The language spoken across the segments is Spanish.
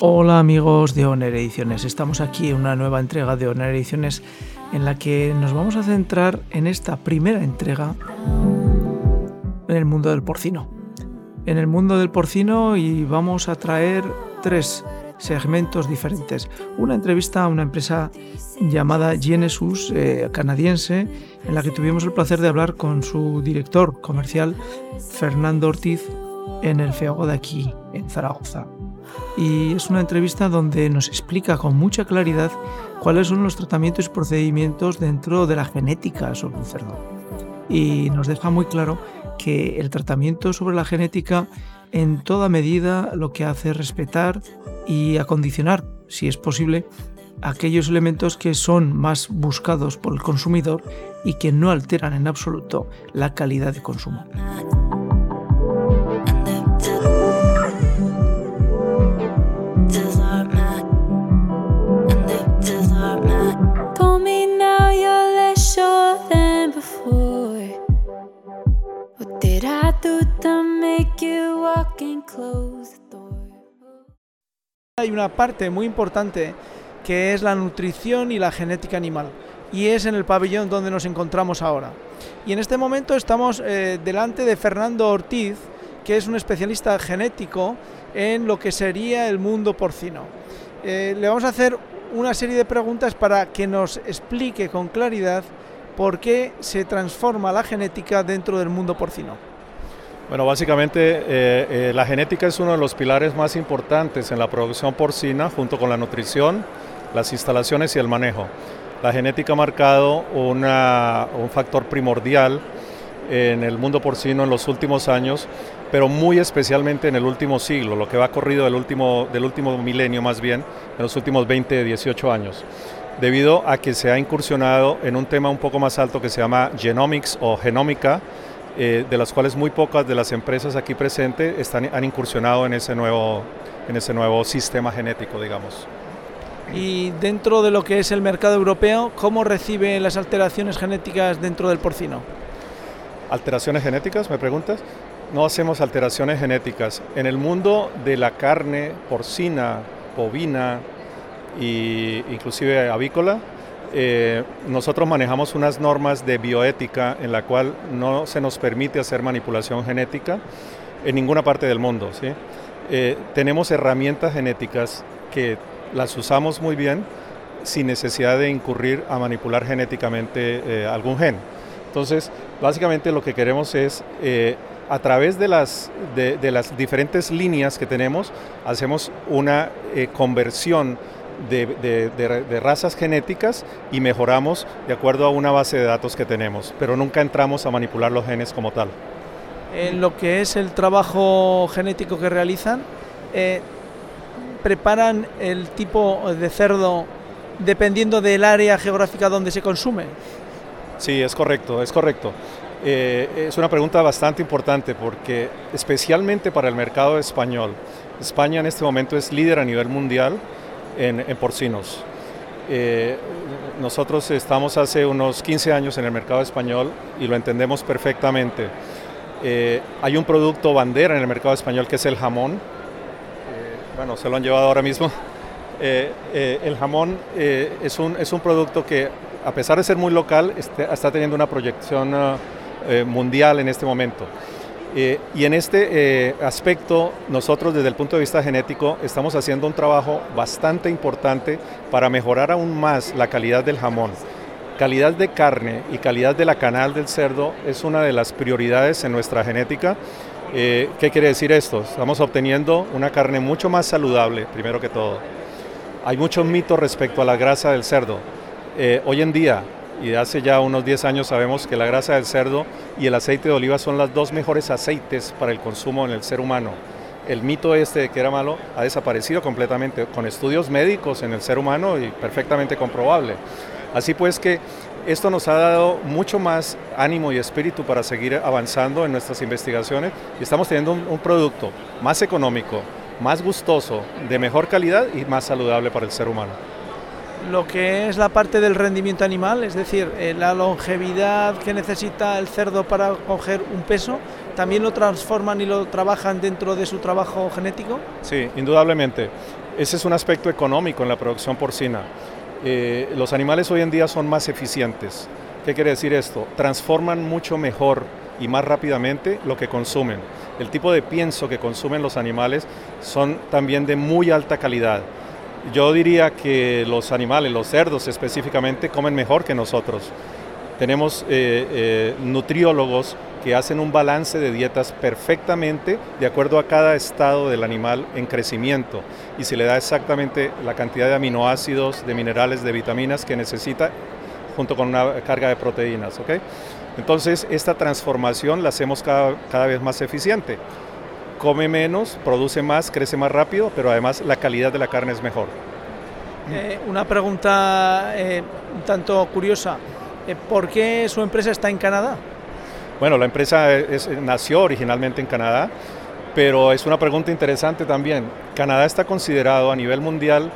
Hola amigos de Honor Ediciones, estamos aquí en una nueva entrega de Honor Ediciones en la que nos vamos a centrar en esta primera entrega en el mundo del porcino. En el mundo del porcino y vamos a traer tres segmentos diferentes. Una entrevista a una empresa llamada Genesus, eh, canadiense, en la que tuvimos el placer de hablar con su director comercial, Fernando Ortiz, en el FEAGO de aquí, en Zaragoza. Y es una entrevista donde nos explica con mucha claridad cuáles son los tratamientos y procedimientos dentro de la genética sobre un cerdo. Y nos deja muy claro que el tratamiento sobre la genética en toda medida lo que hace es respetar y acondicionar, si es posible, aquellos elementos que son más buscados por el consumidor y que no alteran en absoluto la calidad de consumo. Hay una parte muy importante que es la nutrición y la genética animal. Y es en el pabellón donde nos encontramos ahora. Y en este momento estamos eh, delante de Fernando Ortiz, que es un especialista genético en lo que sería el mundo porcino. Eh, le vamos a hacer una serie de preguntas para que nos explique con claridad por qué se transforma la genética dentro del mundo porcino. Bueno, básicamente eh, eh, la genética es uno de los pilares más importantes en la producción porcina junto con la nutrición, las instalaciones y el manejo. La genética ha marcado un factor primordial en el mundo porcino en los últimos años, pero muy especialmente en el último siglo, lo que va corrido del último, del último milenio más bien, en los últimos 20, 18 años, debido a que se ha incursionado en un tema un poco más alto que se llama genomics o genómica, eh, de las cuales muy pocas de las empresas aquí presentes están, han incursionado en ese, nuevo, en ese nuevo sistema genético, digamos. Y dentro de lo que es el mercado europeo, ¿cómo recibe las alteraciones genéticas dentro del porcino? ¿Alteraciones genéticas, me preguntas? No hacemos alteraciones genéticas. En el mundo de la carne porcina, bovina e inclusive avícola, eh, nosotros manejamos unas normas de bioética en la cual no se nos permite hacer manipulación genética en ninguna parte del mundo. ¿sí? Eh, tenemos herramientas genéticas que las usamos muy bien sin necesidad de incurrir a manipular genéticamente eh, algún gen. Entonces, básicamente lo que queremos es, eh, a través de las, de, de las diferentes líneas que tenemos, hacemos una eh, conversión de, de- de- de razas genéticas y mejoramos de acuerdo a una base de datos que tenemos, pero nunca entramos a manipular los genes como tal. En lo que es el trabajo genético que realizan, eh, preparan el tipo de cerdo dependiendo del área geográfica donde se consume. Sí, es correcto, es correcto. Eh, es una pregunta bastante importante porque especialmente para el mercado español, España en este momento es líder a nivel mundial en, porcinos. Eh, nosotros estamos hace unos 15 años en el mercado español y lo entendemos perfectamente. Eh, hay un producto bandera en el mercado español que es el jamón. Eh, bueno, se lo han llevado ahora mismo. Eh, el jamón es, un, es un producto que, a pesar de ser muy local, este- está teniendo una proyección mundial en este momento. Eh, y en este eh, aspecto, nosotros desde el punto de vista genético estamos haciendo un trabajo bastante importante para mejorar aún más la calidad del jamón. Calidad de carne y calidad de la canal del cerdo es una de las prioridades en nuestra genética. Eh, ¿Qué quiere decir esto? Estamos obteniendo una carne mucho más saludable, primero que todo. Hay muchos mitos respecto a la grasa del cerdo. Hoy en día, y de hace ya unos 10 años, sabemos que la grasa del cerdo y el aceite de oliva son las dos mejores aceites para el consumo en el ser humano. El mito este de que era malo ha desaparecido completamente con estudios médicos en el ser humano y perfectamente comprobable. Así pues que esto nos ha dado mucho más ánimo y espíritu para seguir avanzando en nuestras investigaciones y estamos teniendo un, un producto más económico, más gustoso, de mejor calidad y más saludable para el ser humano. Lo que es la parte del rendimiento animal, es decir, eh, la longevidad que necesita el cerdo para coger un peso, también lo transforman y lo trabajan dentro de su trabajo genético? Sí, indudablemente. Ese es un aspecto económico en la producción porcina. Eh, los animales hoy en día son más eficientes. ¿Qué quiere decir esto? Transforman mucho mejor y más rápidamente lo que consumen. El tipo de pienso que consumen los animales son también de muy alta calidad. Yo diría que los animales, los cerdos específicamente, comen mejor que nosotros. Tenemos eh, eh, nutriólogos que hacen un balance de dietas perfectamente de acuerdo a cada estado del animal en crecimiento y se le da exactamente la cantidad de aminoácidos, de minerales, de vitaminas que necesita junto con una carga de proteínas. ¿okay? Entonces, esta transformación la hacemos cada, cada vez más eficiente. Come menos, produce más, crece más rápido, pero además la calidad de la carne es mejor. Eh, una pregunta eh, un tanto curiosa. Eh, ¿Por qué su empresa está en Canadá? Bueno, la empresa nació originalmente en Canadá, pero es una pregunta interesante también. Canadá está considerado a nivel mundial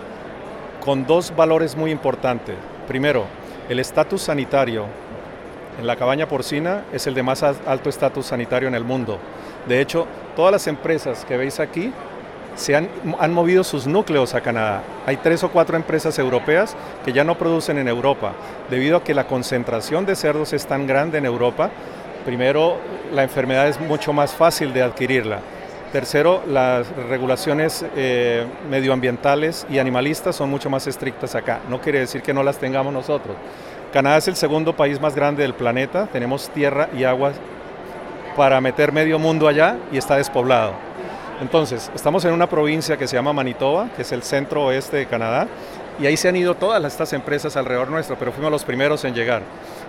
con dos valores muy importantes. Primero, el estatus sanitario en la cabaña porcina es el de más alto estatus sanitario en el mundo. De hecho, todas las empresas que veis aquí se han, han, movido sus núcleos a Canadá. Hay tres o cuatro empresas europeas que ya no producen en Europa, debido a que la concentración de cerdos es tan grande en Europa. Primero, la enfermedad es mucho más fácil de adquirirla. Tercero, las regulaciones eh, medioambientales y animalistas son mucho más estrictas acá. No quiere decir que no las tengamos nosotros. Canadá es el segundo país más grande del planeta. Tenemos tierra y agua para meter medio mundo allá y está despoblado. Entonces, estamos en una provincia que se llama Manitoba, que es el centro oeste de Canadá, y ahí se han ido todas estas empresas alrededor nuestro, pero fuimos los primeros en llegar.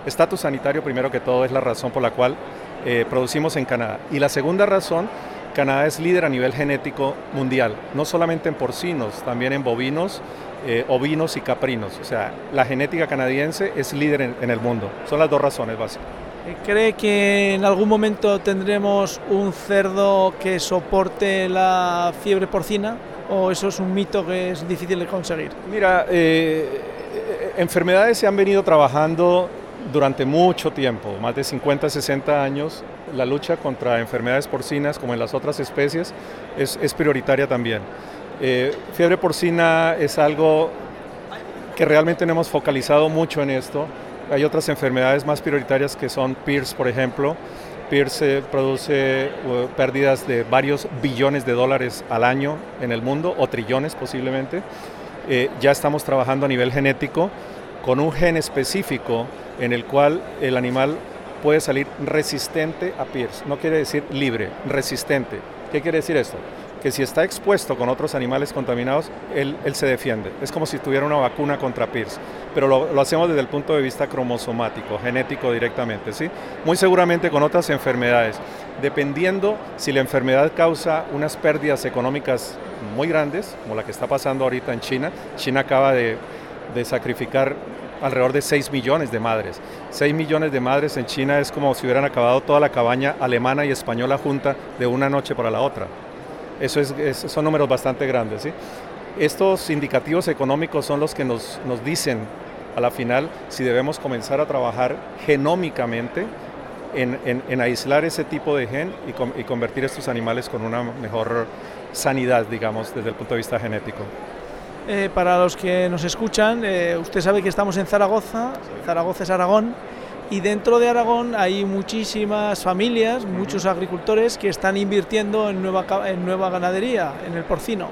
Estatus sanitario, primero que todo, es la razón por la cual eh, producimos en Canadá. Y la segunda razón Canadá es líder a nivel genético mundial, no solamente en porcinos, también en bovinos, eh, ovinos y caprinos. O sea, la genética canadiense es líder en, el mundo. Son las dos razones básicas. Eh, ¿Cree que en algún momento tendremos un cerdo que soporte la fiebre porcina? ¿O eso es un mito que es difícil de conseguir? Mira, eh, enfermedades se han venido trabajando durante mucho tiempo, más de 50, 60 años, la lucha contra enfermedades porcinas, como en las otras especies, es, prioritaria también. Eh, fiebre porcina es algo que realmente no hemos focalizado mucho en esto. Hay otras enfermedades más prioritarias que son PIRS, por ejemplo. PIRS eh, produce uh, pérdidas de varios billones de dólares al año en el mundo, o trillones posiblemente. Eh, ya estamos trabajando a nivel genético con un gen específico en el cual el animal puede salir resistente a PIRS. No quiere decir libre, resistente. ¿Qué quiere decir esto? Que si está expuesto con otros animales contaminados, él, se defiende. Es como si tuviera una vacuna contra PIRS. Pero lo, hacemos desde el punto de vista cromosomático, genético directamente. ¿sí? Muy seguramente con otras enfermedades. Dependiendo si la enfermedad causa unas pérdidas económicas muy grandes, como la que está pasando ahorita en China. China acaba de, de sacrificar alrededor de 6 millones de madres. 6 millones de madres en China es como si hubieran acabado toda la cabaña alemana y española junta de una noche para la otra. Eso es, son números bastante grandes. ¿sí? Estos indicativos económicos son los que nos, nos dicen a la final si debemos comenzar a trabajar genómicamente en, en, aislar ese tipo de gen y, y convertir estos animales con una mejor sanidad, digamos, desde el punto de vista genético. Eh, para los que nos escuchan, eh, usted sabe que estamos en Zaragoza, Zaragoza es Aragón, y dentro de Aragón hay muchísimas familias, muchos agricultores que están invirtiendo en nueva, en nueva ganadería, en el porcino,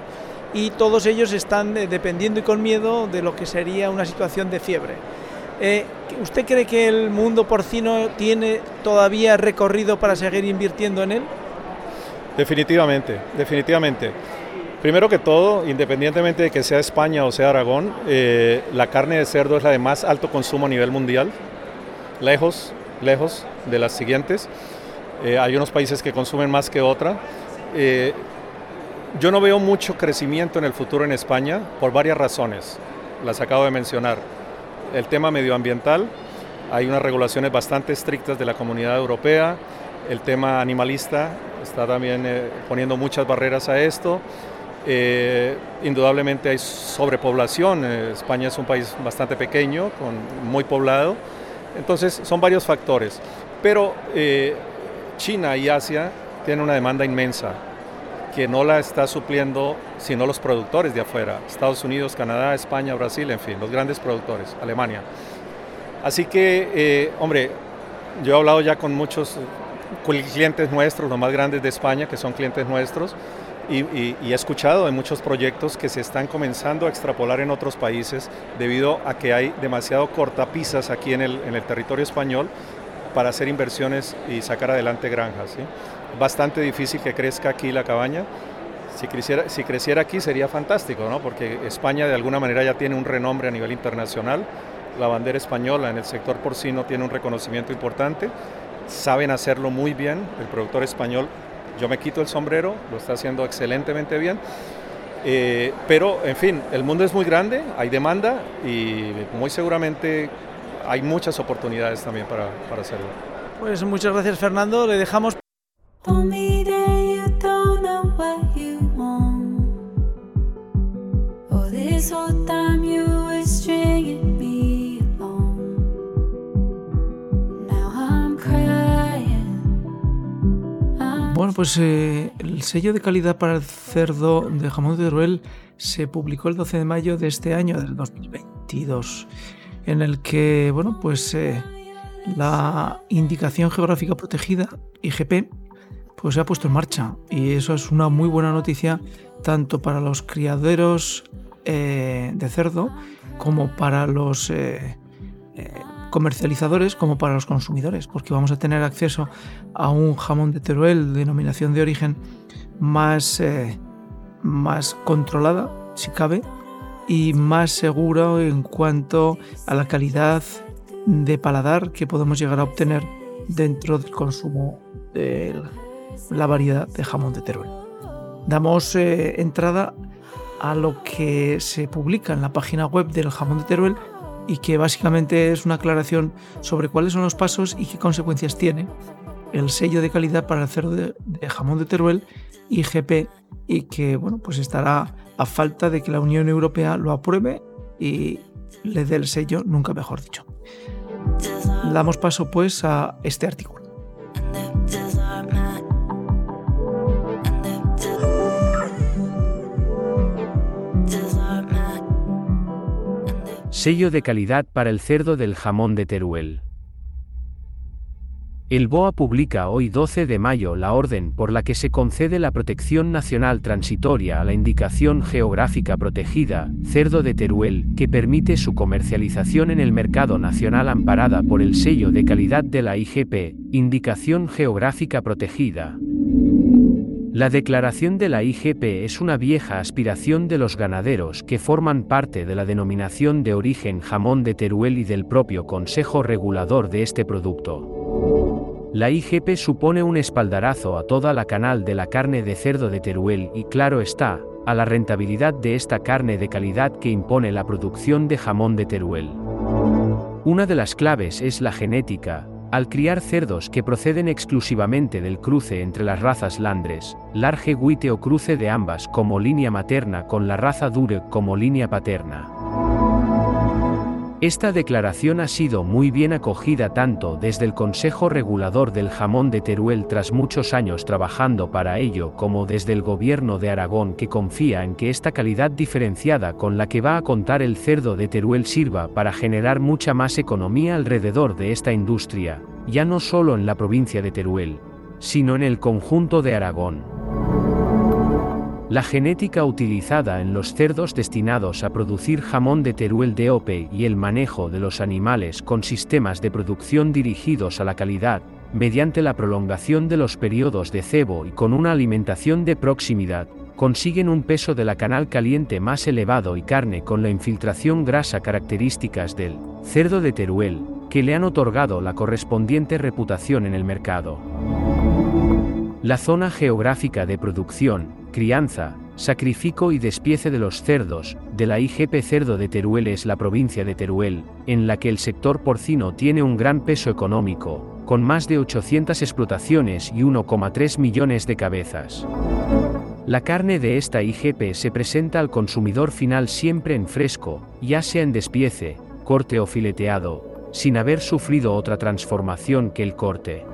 y todos ellos están eh, dependiendo y con miedo de lo que sería una situación de fiebre. ¿Usted cree que el mundo porcino tiene todavía recorrido para seguir invirtiendo en él? Definitivamente, definitivamente. Primero que todo, independientemente de que sea España o sea Aragón, eh, la carne de cerdo es la de más alto consumo a nivel mundial, lejos, lejos de las siguientes. Eh, hay unos países que consumen más que otra. Eh, yo no veo mucho crecimiento en el futuro en España por varias razones, las acabo de mencionar. El tema medioambiental, hay unas regulaciones bastante estrictas de la comunidad europea, el tema animalista está también poniendo muchas barreras a esto. Eh, indudablemente hay sobrepoblación, eh, España es un país bastante pequeño, con, muy poblado, entonces son varios factores, pero eh, China y Asia tienen una demanda inmensa que no la está supliendo sino los productores de afuera, Estados Unidos, Canadá, España, Brasil, en fin, los grandes productores, Alemania. Así que, hombre, yo he hablado ya con muchos clientes nuestros, los más grandes de España, que son clientes nuestros, y, he escuchado de muchos proyectos que se están comenzando a extrapolar en otros países debido a que hay demasiado cortapisas aquí en el, en el territorio español para hacer inversiones y sacar adelante granjas. Bastante difícil que crezca aquí la cabaña. Si creciera, si creciera aquí sería fantástico, ¿no? porque España de alguna manera ya tiene un renombre a nivel internacional. La bandera española en el sector porcino tiene un reconocimiento importante. Saben hacerlo muy bien. El productor español yo me quito el sombrero, lo está haciendo excelentemente bien. Eh, pero, en fin, el mundo es muy grande, hay demanda y muy seguramente hay muchas oportunidades también para, para hacerlo. Pues muchas gracias Fernando, le dejamos... Bueno, pues eh, el sello de calidad para el cerdo de jamón de Teruel se publicó el 12 de mayo de este año, del 2022, en el que, bueno, pues eh, la indicación geográfica protegida, IGP, pues se ha puesto en marcha. Y eso es una muy buena noticia tanto para los criaderos eh, de cerdo como para los comercializadores como para los consumidores, porque vamos a tener acceso a un jamón de Teruel, denominación de origen, más, eh, más controlada, si cabe, y más seguro en cuanto a la calidad de paladar que podemos llegar a obtener dentro del consumo de la variedad de jamón de Teruel. Damos eh, entrada a lo que se publica en la página web del jamón de Teruel y que básicamente es una aclaración sobre cuáles son los pasos y qué consecuencias tiene el sello de calidad para el cerdo de, jamón de Teruel IGP y que bueno pues estará a falta de que la Unión Europea lo apruebe y le dé el sello, nunca mejor dicho. Damos paso pues a este artículo. Sello de calidad para el cerdo del jamón de Teruel. El BOA publica hoy 12 de mayo la orden por la que se concede la protección nacional transitoria a la indicación geográfica protegida, cerdo de Teruel, que permite su comercialización en el mercado nacional amparada por el sello de calidad de la IGP, Indicación Geográfica Protegida. La declaración de la IGP es una vieja aspiración de los ganaderos que forman parte de la denominación de origen jamón de Teruel y del propio Consejo Regulador de este producto. La IGP supone un espaldarazo a toda la canal de la carne de cerdo de Teruel y claro está, a la rentabilidad de esta carne de calidad que impone la producción de jamón de Teruel. Una de las claves es la genética, al criar cerdos que proceden exclusivamente del cruce entre las razas Landres, Large Guite o cruce de ambas como línea materna con la raza Dure como línea paterna. Esta declaración ha sido muy bien acogida tanto desde el Consejo Regulador del Jamón de Teruel tras muchos años trabajando para ello como desde el Gobierno de Aragón que confía en que esta calidad diferenciada con la que va a contar el cerdo de Teruel sirva para generar mucha más economía alrededor de esta industria, ya no solo en la provincia de Teruel, sino en el conjunto de Aragón. La genética utilizada en los cerdos destinados a producir jamón de Teruel de Ope y el manejo de los animales con sistemas de producción dirigidos a la calidad, mediante la prolongación de los periodos de cebo y con una alimentación de proximidad, consiguen un peso de la canal caliente más elevado y carne con la infiltración grasa características del cerdo de Teruel, que le han otorgado la correspondiente reputación en el mercado. La zona geográfica de producción, crianza, sacrifico y despiece de los cerdos, de la IGP Cerdo de Teruel es la provincia de Teruel, en la que el sector porcino tiene un gran peso económico, con más de 800 explotaciones y 1,3 millones de cabezas. La carne de esta IGP se presenta al consumidor final siempre en fresco, ya sea en despiece, corte o fileteado, sin haber sufrido otra transformación que el corte.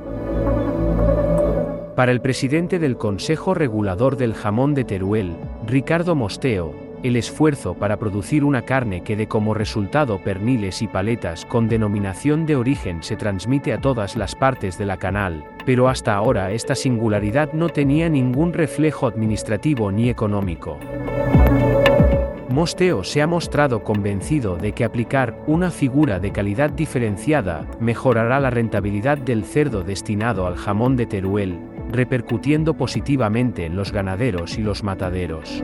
Para el presidente del Consejo Regulador del Jamón de Teruel, Ricardo Mosteo, el esfuerzo para producir una carne que dé como resultado perniles y paletas con denominación de origen se transmite a todas las partes de la canal, pero hasta ahora esta singularidad no tenía ningún reflejo administrativo ni económico. Mosteo se ha mostrado convencido de que aplicar una figura de calidad diferenciada mejorará la rentabilidad del cerdo destinado al jamón de Teruel, repercutiendo positivamente en los ganaderos y los mataderos.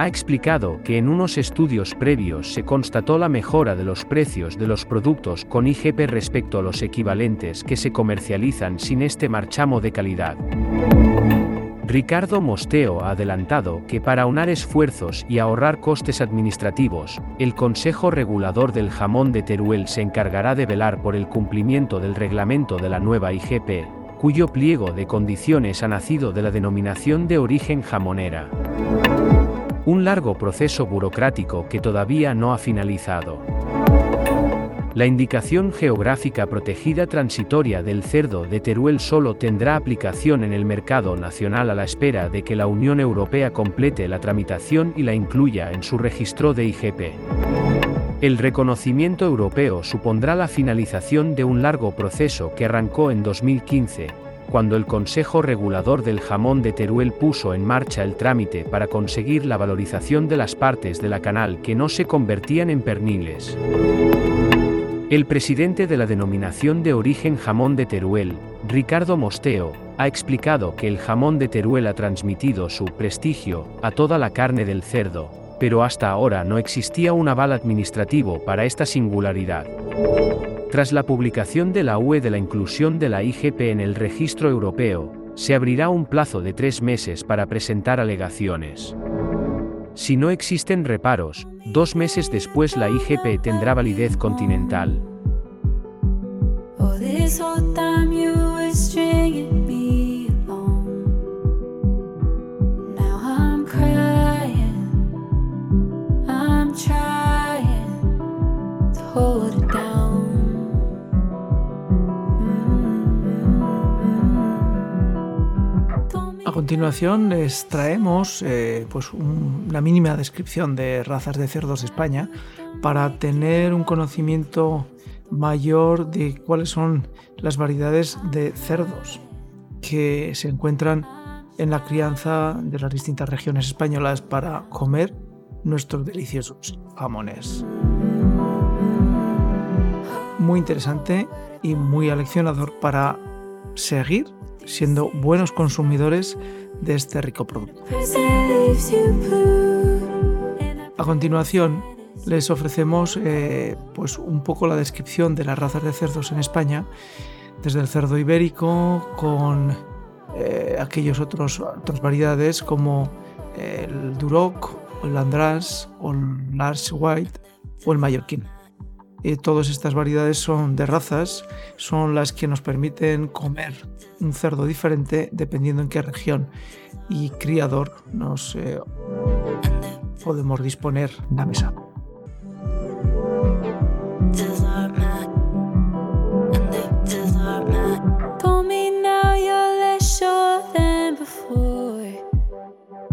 Ha explicado que en unos estudios previos se constató la mejora de los precios de los productos con IGP respecto a los equivalentes que se comercializan sin este marchamo de calidad. Ricardo Mosteo ha adelantado que para aunar esfuerzos y ahorrar costes administrativos, el Consejo Regulador del Jamón de Teruel se encargará de velar por el cumplimiento del reglamento de la nueva IGP, cuyo pliego de condiciones ha nacido de la denominación de origen jamonera. Un largo proceso burocrático que todavía no ha finalizado. La indicación geográfica protegida transitoria del cerdo de Teruel solo tendrá aplicación en el mercado nacional a la espera de que la Unión Europea complete la tramitación y la incluya en su registro de IGP. El reconocimiento europeo supondrá la finalización de un largo proceso que arrancó en 2015, cuando el Consejo Regulador del Jamón de Teruel puso en marcha el trámite para conseguir la valorización de las partes de la canal que no se convertían en perniles. El presidente de la denominación de origen jamón de Teruel, Ricardo Mosteo, ha explicado que el jamón de Teruel ha transmitido su prestigio a toda la carne del cerdo, pero hasta ahora no existía un aval administrativo para esta singularidad. Tras la publicación de la UE de la inclusión de la IGP en el registro europeo, se abrirá un plazo de tres meses para presentar alegaciones. Si no existen reparos, dos meses después la IGP tendrá validez continental. Continuación les traemos eh, pues una mínima descripción de razas de cerdos de España para tener un conocimiento mayor de cuáles son las variedades de cerdos que se encuentran en la crianza de las distintas regiones españolas para comer nuestros deliciosos jamones. Muy interesante y muy aleccionador para seguir siendo buenos consumidores de este rico producto. A continuación, les ofrecemos eh, pues un poco la descripción de las razas de cerdos en España, desde el cerdo ibérico con eh, aquellos otras variedades como el duroc, el landrás, o el Lars White o el mallorquín. Eh, todas estas variedades son de razas, son las que nos permiten comer un cerdo diferente dependiendo en qué región y criador nos eh, podemos disponer en la mesa.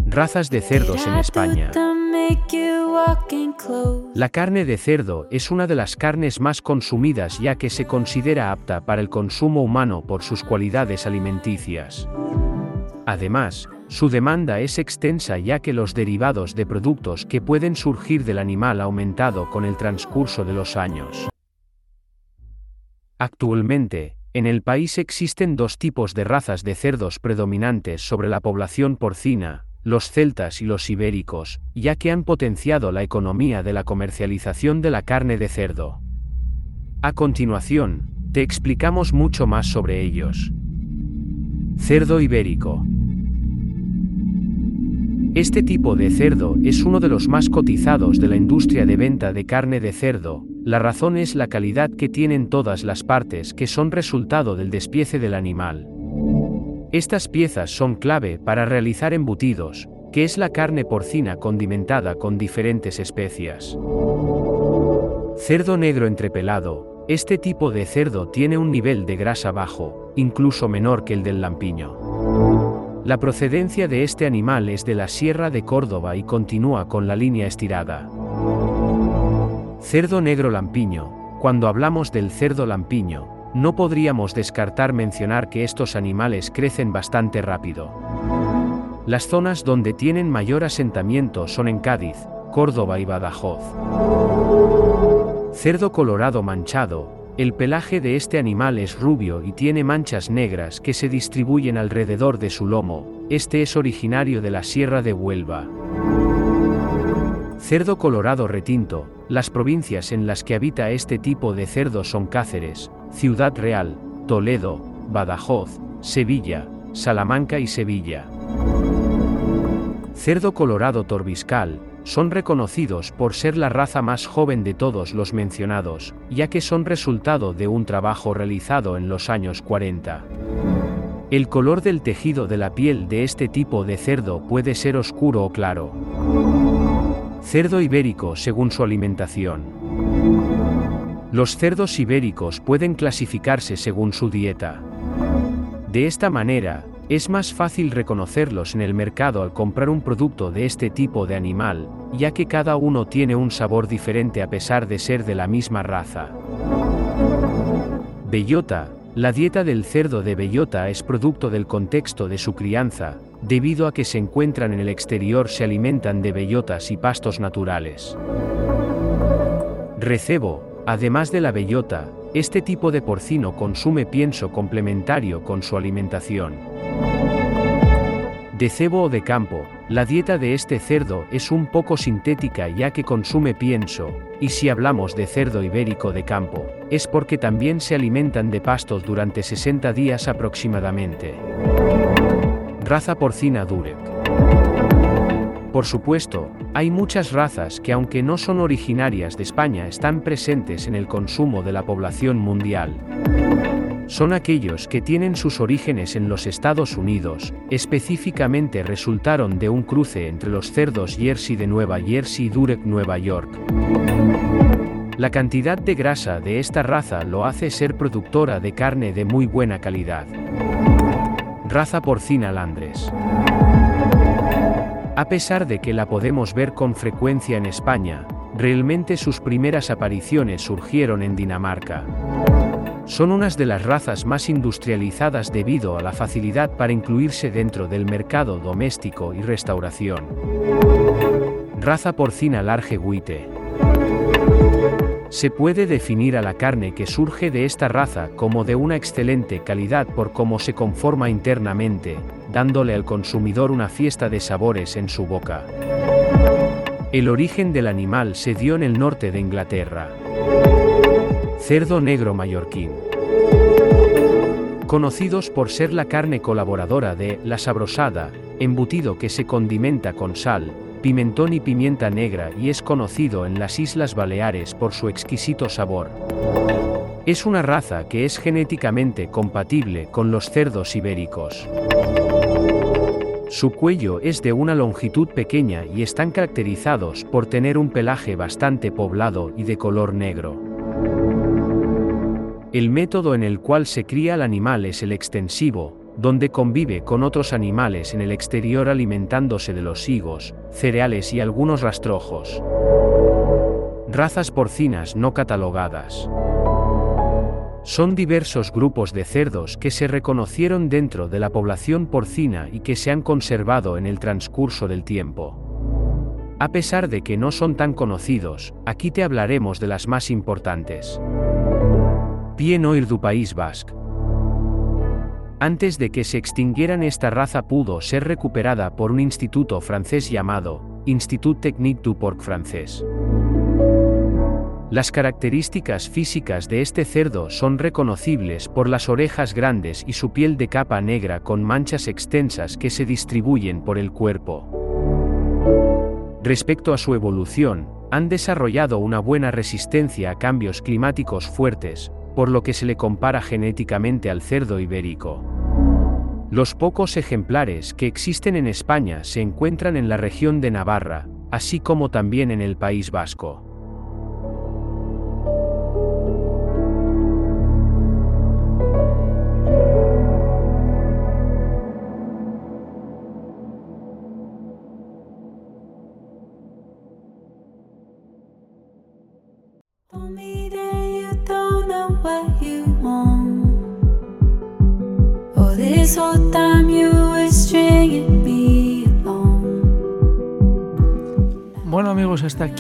Razas de cerdos en España. La carne de cerdo es una de las carnes más consumidas ya que se considera apta para el consumo humano por sus cualidades alimenticias. Además, su demanda es extensa ya que los derivados de productos que pueden surgir del animal ha aumentado con el transcurso de los años. Actualmente, en el país existen dos tipos de razas de cerdos predominantes sobre la población porcina, los celtas y los ibéricos, ya que han potenciado la economía de la comercialización de la carne de cerdo. A continuación, te explicamos mucho más sobre ellos. Cerdo ibérico. Este tipo de cerdo es uno de los más cotizados de la industria de venta de carne de cerdo, la razón es la calidad que tienen todas las partes que son resultado del despiece del animal. Estas piezas son clave para realizar embutidos, que es la carne porcina condimentada con diferentes especias. Cerdo negro entrepelado, este tipo de cerdo tiene un nivel de grasa bajo, incluso menor que el del lampiño. La procedencia de este animal es de la Sierra de Córdoba y continúa con la línea estirada. Cerdo negro lampiño, cuando hablamos del cerdo lampiño, no podríamos descartar mencionar que estos animales crecen bastante rápido. Las zonas donde tienen mayor asentamiento son en Cádiz, Córdoba y Badajoz. Cerdo colorado manchado, el pelaje de este animal es rubio y tiene manchas negras que se distribuyen alrededor de su lomo, este es originario de la Sierra de Huelva. Cerdo colorado retinto, las provincias en las que habita este tipo de cerdo son Cáceres, Ciudad Real, Toledo, Badajoz, Sevilla, Salamanca y Sevilla. Cerdo colorado torbiscal, son reconocidos por ser la raza más joven de todos los mencionados, ya que son resultado de un trabajo realizado en los años 40. El color del tejido de la piel de este tipo de cerdo puede ser oscuro o claro. Cerdo ibérico según su alimentación. Los cerdos ibéricos pueden clasificarse según su dieta. De esta manera, es más fácil reconocerlos en el mercado al comprar un producto de este tipo de animal, ya que cada uno tiene un sabor diferente a pesar de ser de la misma raza. Bellota, la dieta del cerdo de bellota es producto del contexto de su crianza, debido a que se encuentran en el exterior se alimentan de bellotas y pastos naturales. Recebo, además de la bellota, este tipo de porcino consume pienso complementario con su alimentación. De cebo o de campo, la dieta de este cerdo es un poco sintética ya que consume pienso, y si hablamos de cerdo ibérico de campo, es porque también se alimentan de pastos durante 60 días aproximadamente. Raza porcina Durek. Por supuesto, hay muchas razas que aunque no son originarias de España están presentes en el consumo de la población mundial. Son aquellos que tienen sus orígenes en los Estados Unidos, específicamente resultaron de un cruce entre los cerdos Jersey de Nueva Jersey y Durek Nueva York. La cantidad de grasa de esta raza lo hace ser productora de carne de muy buena calidad. Raza porcina Landres. A pesar de que la podemos ver con frecuencia en España, realmente sus primeras apariciones surgieron en Dinamarca. Son unas de las razas más industrializadas debido a la facilidad para incluirse dentro del mercado doméstico y restauración. Raza porcina Large Guite. Se puede definir a la carne que surge de esta raza como de una excelente calidad por cómo se conforma internamente, dándole al consumidor una fiesta de sabores en su boca. El origen del animal se dio en el norte de Inglaterra. Cerdo negro mallorquín. Conocidos por ser la carne colaboradora de la sabrosada, embutido que se condimenta con sal, pimentón y pimienta negra y es conocido en las Islas Baleares por su exquisito sabor. Es una raza que es genéticamente compatible con los cerdos ibéricos. Su cuello es de una longitud pequeña y están caracterizados por tener un pelaje bastante poblado y de color negro. El método en el cual se cría el animal es el extensivo, donde convive con otros animales en el exterior alimentándose de los higos, cereales y algunos rastrojos. Razas porcinas no catalogadas. Son diversos grupos de cerdos que se reconocieron dentro de la población porcina y que se han conservado en el transcurso del tiempo. A pesar de que no son tan conocidos, aquí te hablaremos de las más importantes. Pie Noir du País Basque. Antes de que se extinguieran esta raza pudo ser recuperada por un instituto francés llamado Institut Technique du Porc francés. Las características físicas de este cerdo son reconocibles por las orejas grandes y su piel de capa negra con manchas extensas que se distribuyen por el cuerpo. Respecto a su evolución, han desarrollado una buena resistencia a cambios climáticos fuertes, por lo que se le compara genéticamente al cerdo ibérico. Los pocos ejemplares que existen en España se encuentran en la región de Navarra, así como también en el País Vasco.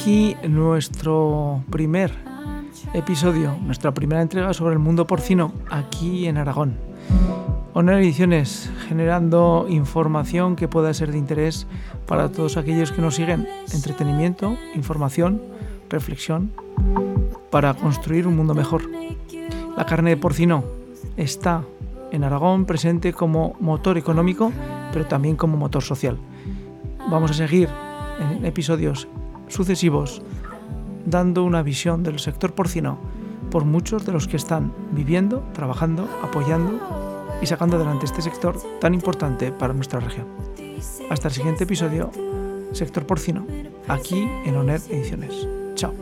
Aquí nuestro primer episodio, nuestra primera entrega sobre el mundo porcino aquí en Aragón. Honor Ediciones, generando información que pueda ser de interés para todos aquellos que nos siguen, entretenimiento, información, reflexión, para construir un mundo mejor. La carne de porcino está en Aragón presente como motor económico, pero también como motor social. Vamos a seguir en episodios sucesivos dando una visión del sector porcino por muchos de los que están viviendo, trabajando, apoyando y sacando adelante este sector tan importante para nuestra región. Hasta el siguiente episodio, Sector Porcino, aquí en ONER Ediciones. Chao.